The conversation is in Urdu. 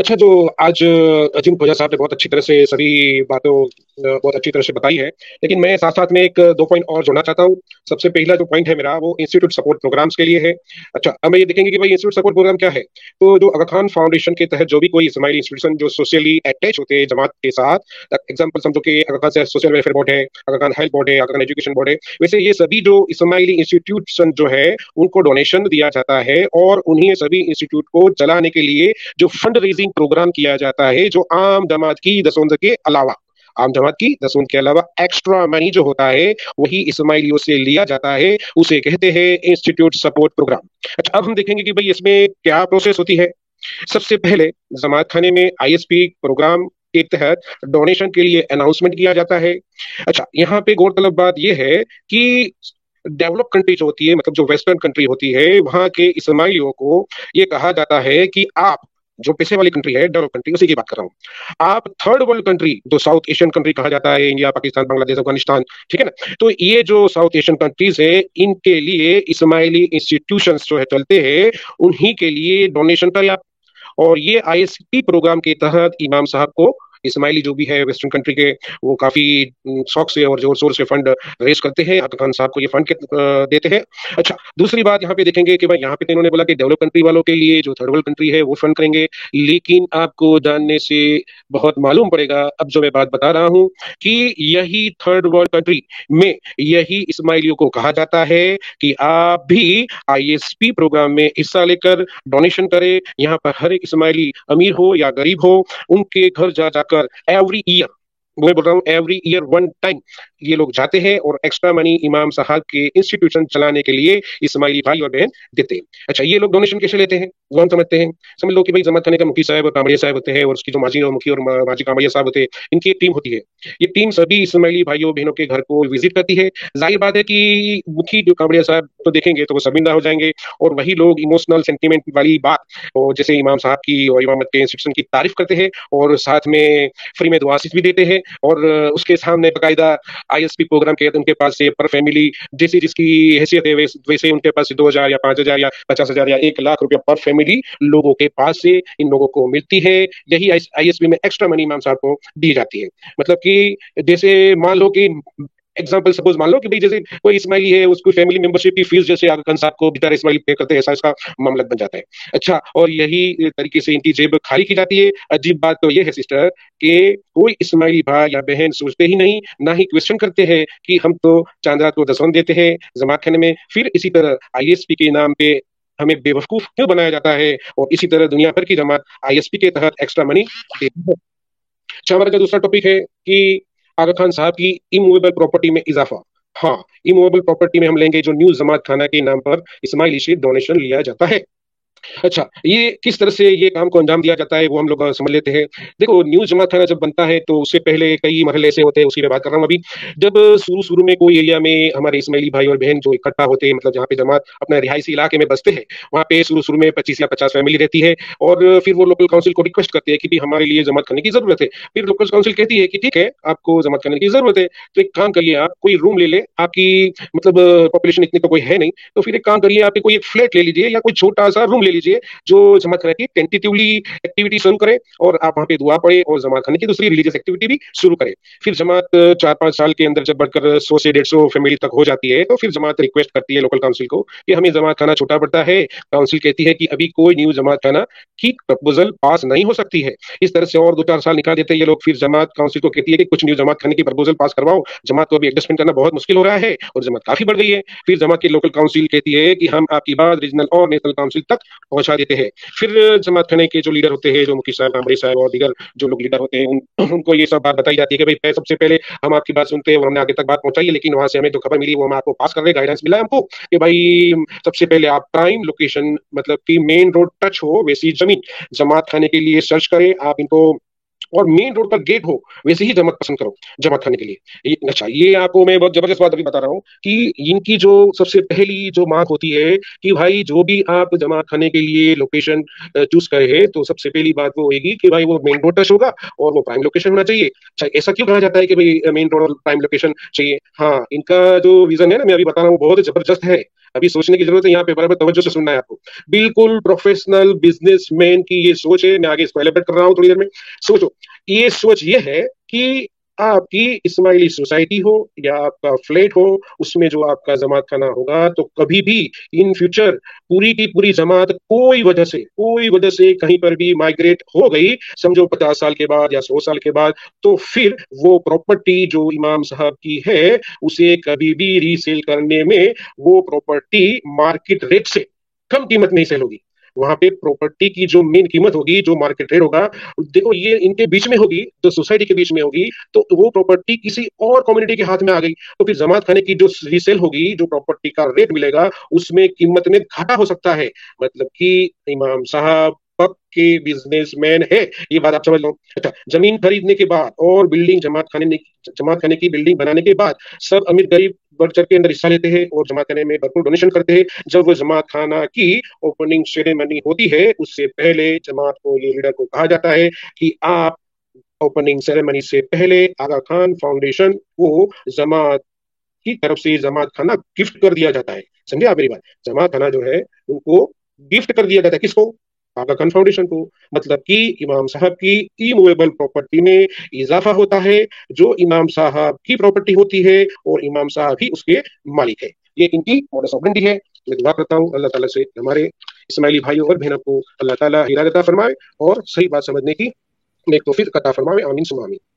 اچھا جو آج عظیم خوجا صاحب نے بہت اچھی طرح سے سبھی باتوں، بہت اچھی طرح سے بتائی ہے، لیکن میں ساتھ ساتھ میں ایک، دو پوائنٹ اور جوڑنا چاہتا ہوں۔ سب سے پہلا جو پوائنٹ ہے میرا، وہ انسٹیٹیوٹ سپورٹ پروگرامس کے لیے ہے۔ اچھا اب یہ دیکھیں گے کہ بھائی انسٹیٹیوٹ سپورٹ پروگرام کیا ہے۔ تو جو اگر خان فاؤنڈیشن کے تحت جو بھی کوئی اسماعیلی انسٹیٹیوشن جو سوشلی اٹیچ ہوتے ہیں جماعت کے ساتھ ایگزامپل سمجھو کہ اگر خان سوشل ویلفیئر بورڈ ہے، اگر خان ہیلتھ بورڈ ہے، اگر خان ایجوکیشن بورڈ ہے، ویسے یہ سبھی جو اسماعیلی انسٹیٹیوشن جو ہے، ان کو ڈونیشن دیا جاتا ہے اور انہیں سبھی انسٹیٹیوٹ کو چلانے کے لیے جو فنڈ ریزنگ پروگرام کیا جاتا ہے جو عام جماعت کی دسوند کے علاوہ۔ عام جماعت کی دسوند کے علاوہ ایکسٹرا منی جو ہوتا ہے، وہی اسماعیلیوں سے لیا جاتا ہے، اسے کہتے ہیں انسٹیٹیوٹ سپورٹ پروگرام اچھا اب ہم دیکھیں گے کہ بھائی اس میں کیا پروسیس ہوتی ہے۔ سب سے پہلے جماعت خانے میں آئی ایس پی پروگرام کے تحت ڈونیشن کے لیے اناؤنسمنٹ کیا جاتا ہے۔ اچھا یہاں پہ غور طلب بات یہ ہے کہ ڈیولپ کنٹری جو ہوتی ہے مطلب جو ویسٹرن کنٹری ہوتی ہے، وہاں کے اسماعیلیوں کو یہ کہا جاتا ہے کہ آپ جو پیسے والی کنٹری ہے ڈیولپ کنٹری اسی کی بات کر رہا ہوں۔ آپ تھرڈ ورلڈ کنٹری جو ساؤتھ ایشین کنٹری کہا جاتا ہے انڈیا پاکستان بنگلہ دیش افغانستان ٹھیک ہے نا؟ تو یہ جو ساؤتھ ایشین کنٹریز ہے ان کے لیے اسماعیلی انسٹیٹیوشن جو ہے چلتے ہیں، انہی کے لیے ڈونیشن کا یا۔ اور یہ آئی ایس پی پروگرام کے تحت امام صاحب کو اسماعیلی جو بھی ہے ویسٹرن کنٹری کے، وہ کافی شوق سے اور زور زور سے فنڈ ریز کرتے ہیں۔ عطا خان صاحب کو یہ فنڈ دیتے ہیں۔ اچھا دوسری بات یہاں پہ دیکھیں گے کہ بھائی یہاں پہ انہوں نے بولا کہ ڈیولپ کنٹری والوں کے لیے جو تھرڈ ورلڈ کنٹری ہے وہ فنڈ کریں گے۔ لیکن آپ کو جاننے سے بہت معلوم پڑے گا، اب جو میں بات بتا رہا ہوں کہ یہی تھرڈ ورلڈ کنٹری میں یہی اسماعیلیوں کو کہا جاتا ہے کہ آپ بھی آئی ایس پی پروگرام میں حصہ لے کر ڈونیشن کرے یہاں پر ہر ایک اسماعیلی امیر ہو یا غریب ہو، ان کے گھر جا جا کر ایوری ایئر میں بول رہا ہوں ایوری ایئر ون ٹائم یہ لوگ جاتے ہیں اور ایکسٹرا منی امام صاحب کے انسٹیٹیوشن چلانے کے لیے اسماعیلی بھائی اور بہن دیتے ہیں۔ اچھا یہ لوگ ڈونیشن کیسے لیتے ہیں؟ وہ ہم سمجھتے ہیں۔ سمجھ لو کہ بھائی جمع کرنے کا مکھی صاحب اور کامڑیا صاحب ہوتے ہیں، اور اس کی جو ماجی اور مکھی اور ماجی کامڑیا صاحب ہوتے ہیں، ان کی ایک ٹیم ہوتی ہے۔ یہ ٹیم سبھی اسماعیلی بھائیوں بہنوں کے گھر کو وزٹ کرتی ہے۔ ظاہر بات ہے کہ مکھی جو کامڑیا صاحب تو دیکھیں گے تو وہ سبندہ ہو جائیں گے اور وہی لوگ ایموشنل سینٹیمنٹ والی بات جیسے امام صاحب کی اور امامت کے انسٹیٹیوشن کی تعریف کرتے ہیں اور ساتھ میں فری میں دعاسف بھی دیتے ہیں اور اس کے سامنے باقاعدہ آئی ایس پی پروگرام کے ان کے پاس سے پر فیملی جیسی جس کی حیثیت ہے ویسے ان کے پاس دو ہزار یا پانچ ہزار یا پچاس ہزار یا ایک لاکھ روپیہ پر فیملی لوگوں کے پاس سے ان لوگوں کو ملتی ہے۔ یہی آئی ایس پی میں ایکسٹرا منی امام صاحب کو دی جاتی ہے۔ مطلب کہ کہ جیسے مان لو کہ ایگزامپل سپوز مان لو کہ بھائی جیسے کوئی اسماعیلی ہے، اس کو فیملی ممبرشپ کی فیس جیسے آگا خان صاحب کو بیچارے اسماعیلی پے کرتے ہیں، ایسا اس کا معاملہ بن جاتا ہے۔ اچھا اور یہی طریقے سے ان کی جیب خالی کی جاتی ہے۔ عجیب بات تو یہ ہے سسٹر کہ کوئی اسماعیلی بھائی یا بہن سوچتے ہی نہیں، نہ ہی کوشچن کرتے ہیں کہ ہم تو چاندرات کو دسون دیتے ہیں جماعت خانے میں۔ پھر اسی طرح آئی ایس پی کے نام پہ ہمیں بے وقوف کیوں بنایا جاتا ہے؟ اور اسی طرح دنیا بھر کی جماعت آئی ایس پی کے تحت ایکسٹرا منی دیتی ہے۔ اچھا ہمارا جو دوسرا ٹاپک ہے کہ آگا خان صاحب کی امویبل پراپرٹی میں اضافہ۔ ہاں ایمویبل پراپرٹی میں ہم لیں گے جو نیو جماعت خانہ کے نام پر اسماعیلی سے ڈونیشن لیا جاتا ہے۔ اچھا یہ کس طرح سے یہ کام کو انجام دیا جاتا ہے، وہ ہم لوگ سمجھ لیتے ہیں۔ دیکھو نیو جمع خانہ جب بنتا ہے، تو اس سے پہلے کئی مرحلے ایسے ہوتے ہیں، اسی میں بات کر رہا ہوں ابھی۔ جب شروع شروع میں کوئی ایریا میں ہمارے اسماعیلی بھائی اور بہن جو اکٹھا ہوتے ہیں مطلب جہاں پہ جماعت اپنا رہائشی علاقے میں بستے ہیں، وہاں پہ شروع شروع میں پچیس یا پچاس فیملی رہتی ہے۔ اور پھر وہ لوکل کاؤنسل کو ریکویسٹ کرتے ہیں کہ ہمارے لیے جمع کرنے کی ضرورت ہے۔ پھر لوکل کاؤنسل کہتی ہے کہ ٹھیک ہے، آپ کو جمع کرنے کی ضرورت ہے۔ تو ایک کام کریے آپ، کوئی روم لے لے، آپ کی مطلب پاپولیشن اتنی تو کوئی ہے نہیں۔ تو پھر ایک کام کریے، آپ کوئی ایک فلیٹ لے لیجیے یا کوئی چھوٹا سا روم لے لیجیے جو جمع خانے کی ٹینٹیولی ایکٹیویٹی شروع کرے اور آپ وہاں پہ دعا پڑے اور جماعت خانے کی دوسری ریلیجیس ایکٹیویٹی بھی شروع کرے پھر جماعت چار پانچ سال کے اندر جب بڑھ کر سو سے ڈیڑھ سو فیملی تک ہو جاتی ہے تو پھر جماعت ریکویسٹ کرتی ہے لوکل کاؤنسل کو کہ ہمیں جماعت خانہ چھوٹا پڑتا ہے۔ کاؤنسل کہتی ہے کہ ابھی کوئی نیو جماعت خانہ کی پرپوزل پاس نہیں ہو سکتی ہے۔ اس طرح سے اور دو چار سال نکال دیتے ہیں یہ لوگ۔ پھر جماعت کاؤنسل کو کہتی ہے کہ کچھ نیو جماعت خانے کی پرپوزل پاس کرواؤ۔ جماعت کو ابھی ایڈجسٹمنٹ کرنا بہت مشکل ہو رہا ہے اور جماعت کافی بڑھ گئی ہے۔ پھر جماعت کی لوکل کاؤنسل کہتی ہے کہ ہم آپ کی بات ریجنل اور نیشنل کاؤنسل تک پہنچا دیتے ہیں۔ پھر جماعت خانے کے جو لیڈر ہوتے ہیں جو مکی صاحب عمری صاحب اور دیگر جو لوگ لیڈر ہوتے ہیں ان, ان کو یہ سب بات بتائی جاتی ہے کہ بھائی سب سے پہلے ہم آپ کی بات سنتے ہیں اور ہم نے آگے تک بات پہنچائی ہے لیکن وہاں سے ہمیں جو خبر ملی وہ ہم آپ کو پاس کر رہے گائیڈنس ملا ہم کو کہ بھائی سب سے پہلے آپ پرائم لوکیشن مطلب کہ مین روڈ ٹچ ہو ویسی زمین۔ جماعت خانے کے لیے سرچ کریں آپ ان کو اور مین روڈ پر گیٹ ہو، ویسے ہی جمع پسند کرو، جمع کرنے کے لیے۔ اچھا یہ آپ کو میں بہت زبردست بات ابھی بتا رہا ہوں کہ ان کی جو سب سے پہلی جو مانگ ہوتی ہے کہ بھائی جو بھی آپ جمع کھانے کے لیے لوکیشن چوز کرے ہیں، تو سب سے پہلی بات وہ ہوئے گی کہ بھائی وہ مین روڈ ٹچ ہوگا اور وہ پرائم لوکیشن ہونا چاہیے۔ اچھا ایسا کیوں کہا جاتا ہے کہ بھائی مین روڈ اور پرائم لوکیشن چاہیے؟ ہاں ان کا جو ریزن ہے نا، میں ابھی بتا رہا ہوں بہت زبردست ہے۔ ابھی سوچنے کی ضرورت ہے، یہاں پہ برابر توجہ سے سننا ہے آپ کو۔ بالکل پروفیشنل بزنس مین کی یہ سوچ ہے، میں آگے اس کو ایلیبریٹ کر رہا ہوں تھوڑی دیر میں۔ سوچو، یہ سوچ یہ ہے کہ آپ کی اسماعیلی سوسائٹی ہو یا آپ کا فلیٹ ہو، اس میں جو آپ کا جماعت خانہ ہوگا، تو کبھی بھی ان فیوچر پوری کی پوری جماعت کوئی وجہ سے، کوئی وجہ سے کہیں پر بھی مائگریٹ ہو گئی، سمجھو پچاس سال کے بعد یا سو سال کے بعد، تو پھر وہ پراپرٹی جو امام صاحب کی ہے، اسے کبھی بھی ریسیل کرنے میں وہ پراپرٹی مارکیٹ ریٹ سے کم قیمت میں ہی سیل ہوگی۔ وہاں پہ پراپرٹی کی جو مین قیمت ہوگی، جو مارکیٹ ریٹ ہوگا، دیکھو یہ ان کے بیچ میں ہوگی جو سوسائٹی کے بیچ میں ہوگی، تو وہ پراپرٹی کسی اور کمیونٹی کے ہاتھ میں آ گئی۔ تو پھر جماعت خانے کی جو ریسیل ہوگی، جو پراپرٹی کا ریٹ ملے گا، اس میں قیمت میں گھاٹا ہو سکتا ہے۔ مطلب کہ امام صاحب کے بزنس مین ہے یہ بات آپ سمجھ لو۔ اچھا زمین خریدنے کے بعد اور بلڈنگ جماعت خانے جماعت خانے کی بلڈنگ بنانے کے بعد، سب امیر غریب بڑھ چڑھ کے اندر حصہ لیتے ہیں اور جماعت خانے میں بھرپور ڈونیشن کرتے ہیں۔ جب وہ جماعت خانہ کی اوپننگ سیریمنی ہوتی ہے، اس سے پہلے جماعت کو یہ لیڈر کو کہا جاتا ہے کہ آپ اوپننگ سیریمنی سے پہلے آگا خان فاؤنڈیشن کو جماعت کی طرف سے جماعت خانہ گفٹ کر دیا جاتا ہے۔ سمجھے آپ میری بات؟ جماعت خانہ جو ہے، ان کو گفٹ کر دیا جاتا ہے۔ کس کو؟ آگا خان فاؤنڈیشن کو مطلب کہ امام صاحب کی ای موویبل پراپرٹی میں اضافہ ہوتا ہے، جو امام صاحب کی پراپرٹی ہوتی ہے اور امام صاحب ہی اس کے مالک ہے یہ ان کی موڈس آپرنڈی ہے۔ میں دعا کرتا ہوں اللہ تعالیٰ سے ہمارے اسماعیلی بھائیوں اور بہنوں کو اللہ تعالیٰ ہدایت فرمائے اور صحیح بات سمجھنے کی نیک توفیق عطا فرمائے۔ آمین سم آمین۔